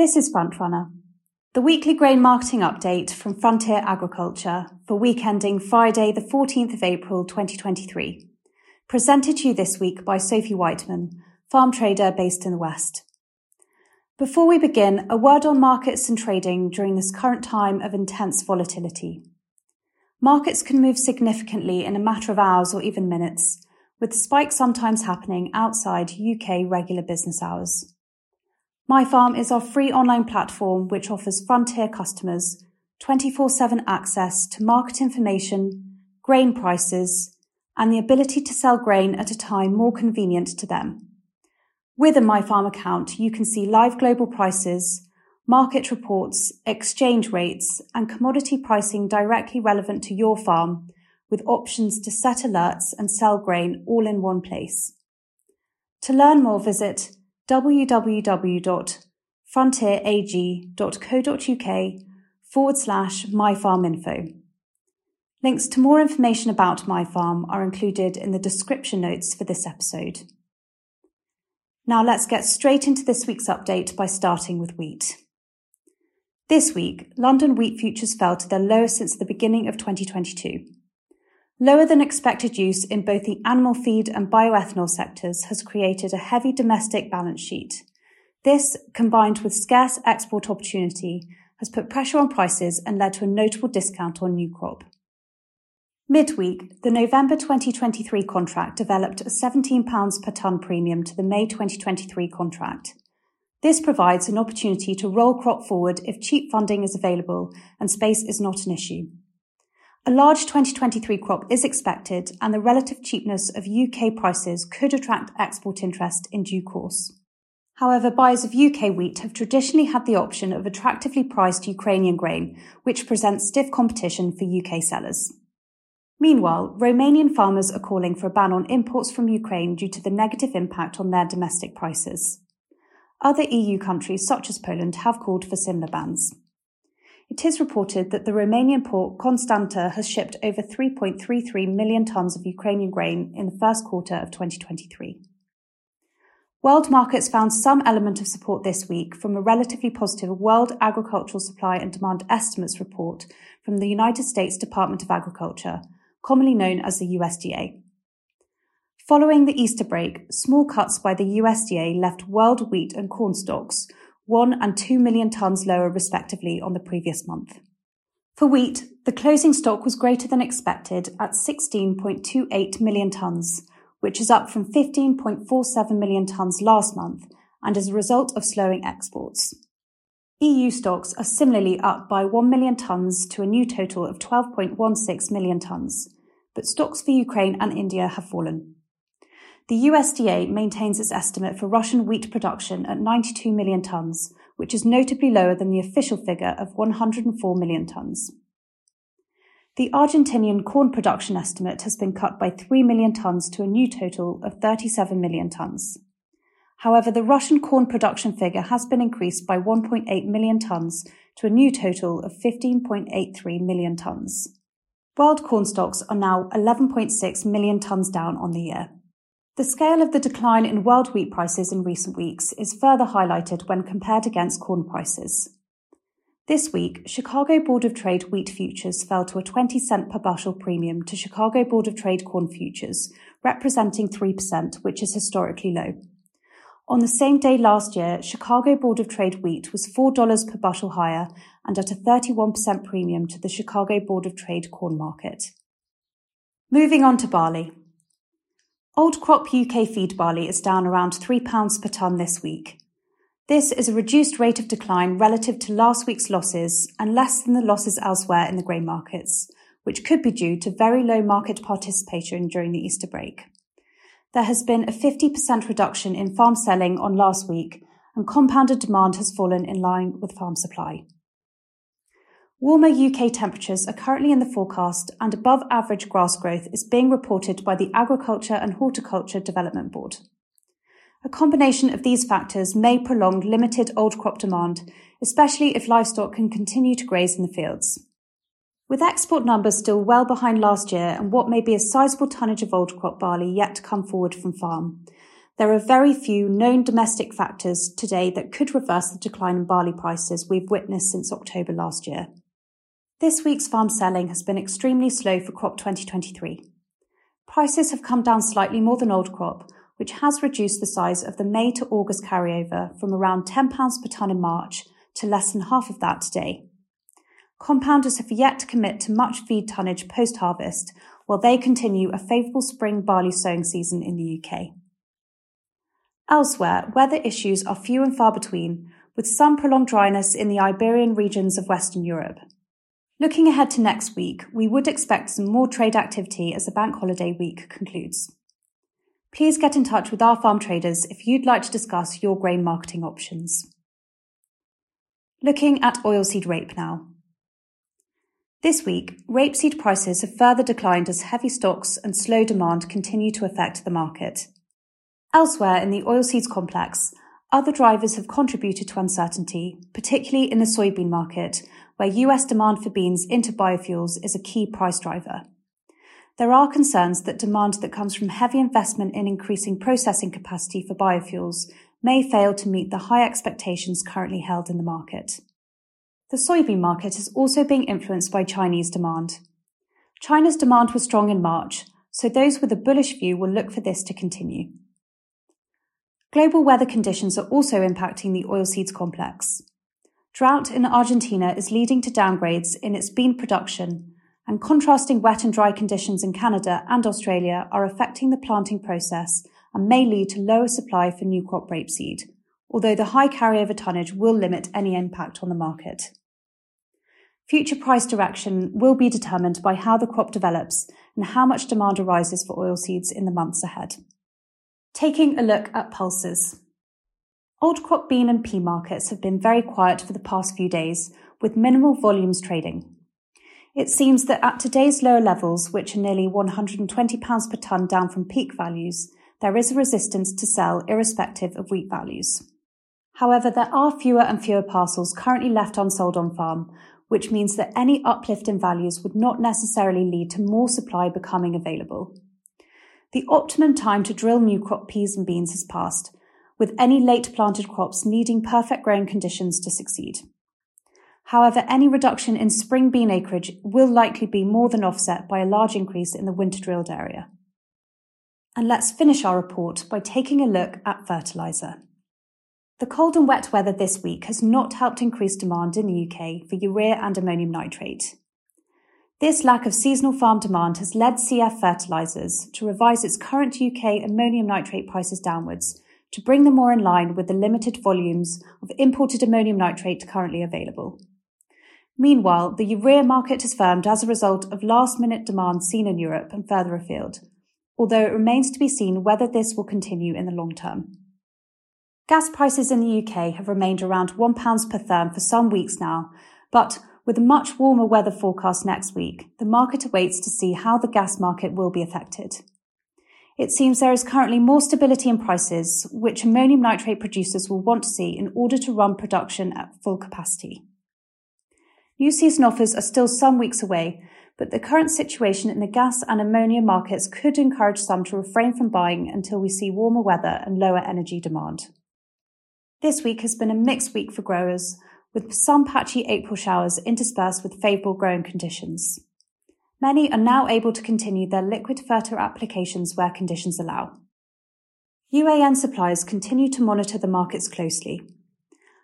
This is Frontrunner, the weekly grain marketing update from Frontier Agriculture for week ending Friday, the 14th of April 2023. Presented to you this week by Sophie Whiteman, farm trader based in the West. Before we begin, a word on markets and trading during this current time of intense volatility. Markets can move significantly in a matter of hours or even minutes, with spikes sometimes happening outside UK regular business hours. My Farm is our free online platform which offers Frontier customers 24 7 access to market information, grain prices, and the ability to sell grain at a time more convenient to them. With a My Farm account, you can see live global prices, market reports, exchange rates, and commodity pricing directly relevant to your farm, with options to set alerts and sell grain all in one place. To learn more, visit www.frontierag.co.uk forward slash myfarminfo. Links to more information about My Farm are included in the description notes for this episode. Now let's get straight into this week's update by starting with wheat. This week, London wheat futures fell to their lowest since the beginning of 2022. Lower than expected use in both the animal feed and bioethanol sectors has created a heavy domestic balance sheet. This, combined with scarce export opportunity, has put pressure on prices and led to a notable discount on new crop. Midweek, the November 2023 contract developed a £17 per tonne premium to the May 2023 contract. This provides an opportunity to roll crop forward if cheap funding is available and space is not an issue. A large 2023 crop is expected, and the relative cheapness of UK prices could attract export interest in due course. However, buyers of UK wheat have traditionally had the option of attractively priced Ukrainian grain, which presents stiff competition for UK sellers. Meanwhile, Romanian farmers are calling for a ban on imports from Ukraine due to the negative impact on their domestic prices. Other EU countries, such as Poland, have called for similar bans. It is reported that the Romanian port Constanta has shipped over 3.33 million tonnes of Ukrainian grain in the first quarter of 2023. World markets found some element of support this week from a relatively positive World Agricultural Supply and Demand Estimates report from the United States Department of Agriculture, commonly known as the USDA. Following the Easter break, small cuts by the USDA left world wheat and corn stocks 1 and 2 million tonnes lower respectively on the previous month. For wheat, the closing stock was greater than expected at 16.28 million tonnes, which is up from 15.47 million tonnes last month and as a result of slowing exports. EU stocks are similarly up by 1 million tonnes to a new total of 12.16 million tonnes, but stocks for Ukraine and India have fallen. The USDA maintains its estimate for Russian wheat production at 92 million tonnes, which is notably lower than the official figure of 104 million tonnes. The Argentinian corn production estimate has been cut by 3 million tonnes to a new total of 37 million tonnes. However, the Russian corn production figure has been increased by 1.8 million tonnes to a new total of 15.83 million tonnes. World corn stocks are now 11.6 million tonnes down on the year. The scale of the decline in world wheat prices in recent weeks is further highlighted when compared against corn prices. This week, Chicago Board of Trade wheat futures fell to a 20 cent per bushel premium to Chicago Board of Trade corn futures, representing 3%, which is historically low. On the same day last year, Chicago Board of Trade wheat was $4 per bushel higher and at a 31% premium to the Chicago Board of Trade corn market. Moving on to barley. Old crop UK feed barley is down around £3 per tonne this week. This is a reduced rate of decline relative to last week's losses and less than the losses elsewhere in the grain markets, which could be due to very low market participation during the Easter break. There has been a 50% reduction in farm selling on last week, and compounded demand has fallen in line with farm supply. Warmer UK temperatures are currently in the forecast, and above average grass growth is being reported by the Agriculture and Horticulture Development Board. A combination of these factors may prolong limited old crop demand, especially if livestock can continue to graze in the fields. With export numbers still well behind last year and what may be a sizable tonnage of old crop barley yet to come forward from farm, there are very few known domestic factors today that could reverse the decline in barley prices we've witnessed since October last year. This week's farm selling has been extremely slow for crop 2023. Prices have come down slightly more than old crop, which has reduced the size of the May to August carryover from around £10 per tonne in March to less than half of that today. Compounders have yet to commit to much feed tonnage post harvest while they continue a favourable spring barley sowing season in the UK. Elsewhere, weather issues are few and far between, with some prolonged dryness in the Iberian regions of Western Europe. Looking ahead to next week, we would expect some more trade activity as the bank holiday week concludes. Please get in touch with our farm traders if you'd like to discuss your grain marketing options. Looking at oilseed rape now. This week, rapeseed prices have further declined as heavy stocks and slow demand continue to affect the market. Elsewhere in the oilseeds complex, other drivers have contributed to uncertainty, particularly in the soybean market, where US demand for beans into biofuels is a key price driver. There are concerns that demand that comes from heavy investment in increasing processing capacity for biofuels may fail to meet the high expectations currently held in the market. The soybean market is also being influenced by Chinese demand. China's demand was strong in March, so those with a bullish view will look for this to continue. Global weather conditions are also impacting the oilseeds complex. Drought in Argentina is leading to downgrades in its bean production, and contrasting wet and dry conditions in Canada and Australia are affecting the planting process and may lead to lower supply for new crop rapeseed, although the high carryover tonnage will limit any impact on the market. Future price direction will be determined by how the crop develops and how much demand arises for oilseeds in the months ahead. Taking a look at pulses. Old crop bean and pea markets have been very quiet for the past few days, with minimal volumes trading. It seems that at today's lower levels, which are nearly £120 per tonne down from peak values, there is a resistance to sell irrespective of wheat values. However, there are fewer and fewer parcels currently left unsold on farm, which means that any uplift in values would not necessarily lead to more supply becoming available. The optimum time to drill new crop peas and beans has passed, with any late planted crops needing perfect growing conditions to succeed. However, any reduction in spring bean acreage will likely be more than offset by a large increase in the winter drilled area. And let's finish our report by taking a look at fertiliser. The cold and wet weather this week has not helped increase demand in the UK for urea and ammonium nitrate. This lack of seasonal farm demand has led CF Fertilisers to revise its current UK ammonium nitrate prices downwards to bring them more in line with the limited volumes of imported ammonium nitrate currently available. Meanwhile, the urea market has firmed as a result of last minute demand seen in Europe and further afield, although it remains to be seen whether this will continue in the long term. Gas prices in the UK have remained around £1 per therm for some weeks now, but with a much warmer weather forecast next week, the market awaits to see how the gas market will be affected. It seems there is currently more stability in prices, which ammonium nitrate producers will want to see in order to run production at full capacity. New season offers are still some weeks away, but the current situation in the gas and ammonia markets could encourage some to refrain from buying until we see warmer weather and lower energy demand. This week has been a mixed week for growers, with some patchy April showers interspersed with favourable growing conditions. Many are now able to continue their liquid fertile applications where conditions allow. UAN suppliers continue to monitor the markets closely.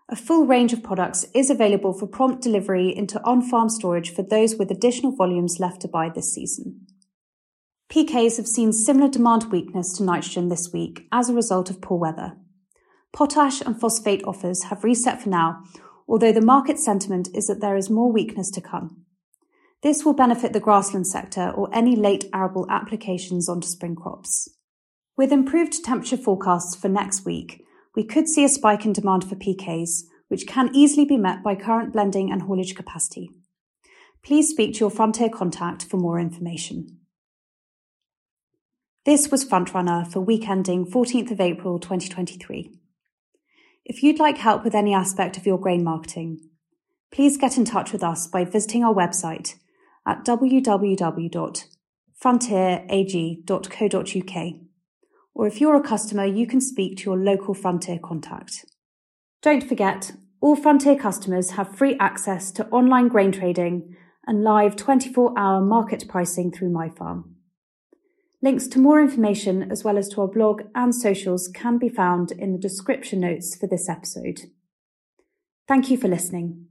A full range of products is available for prompt delivery into on-farm storage for those with additional volumes left to buy this season. PKs have seen similar demand weakness to nitrogen this week as a result of poor weather. Potash and phosphate offers have reset for now, although the market sentiment is that there is more weakness to come. This will benefit the grassland sector or any late arable applications onto spring crops. With improved temperature forecasts for next week, we could see a spike in demand for PKs, which can easily be met by current blending and haulage capacity. Please speak to your Frontier contact for more information. This was Frontrunner for week ending 14th of April 2023. If you'd like help with any aspect of your grain marketing, please get in touch with us by visiting our website at www.frontierag.co.uk or if you're a customer, you can speak to your local Frontier contact. Don't forget, all Frontier customers have free access to online grain trading and live 24 hour market pricing through MyFarm. Links to more information, as well as to our blog and socials, can be found in the description notes for this episode. Thank you for listening.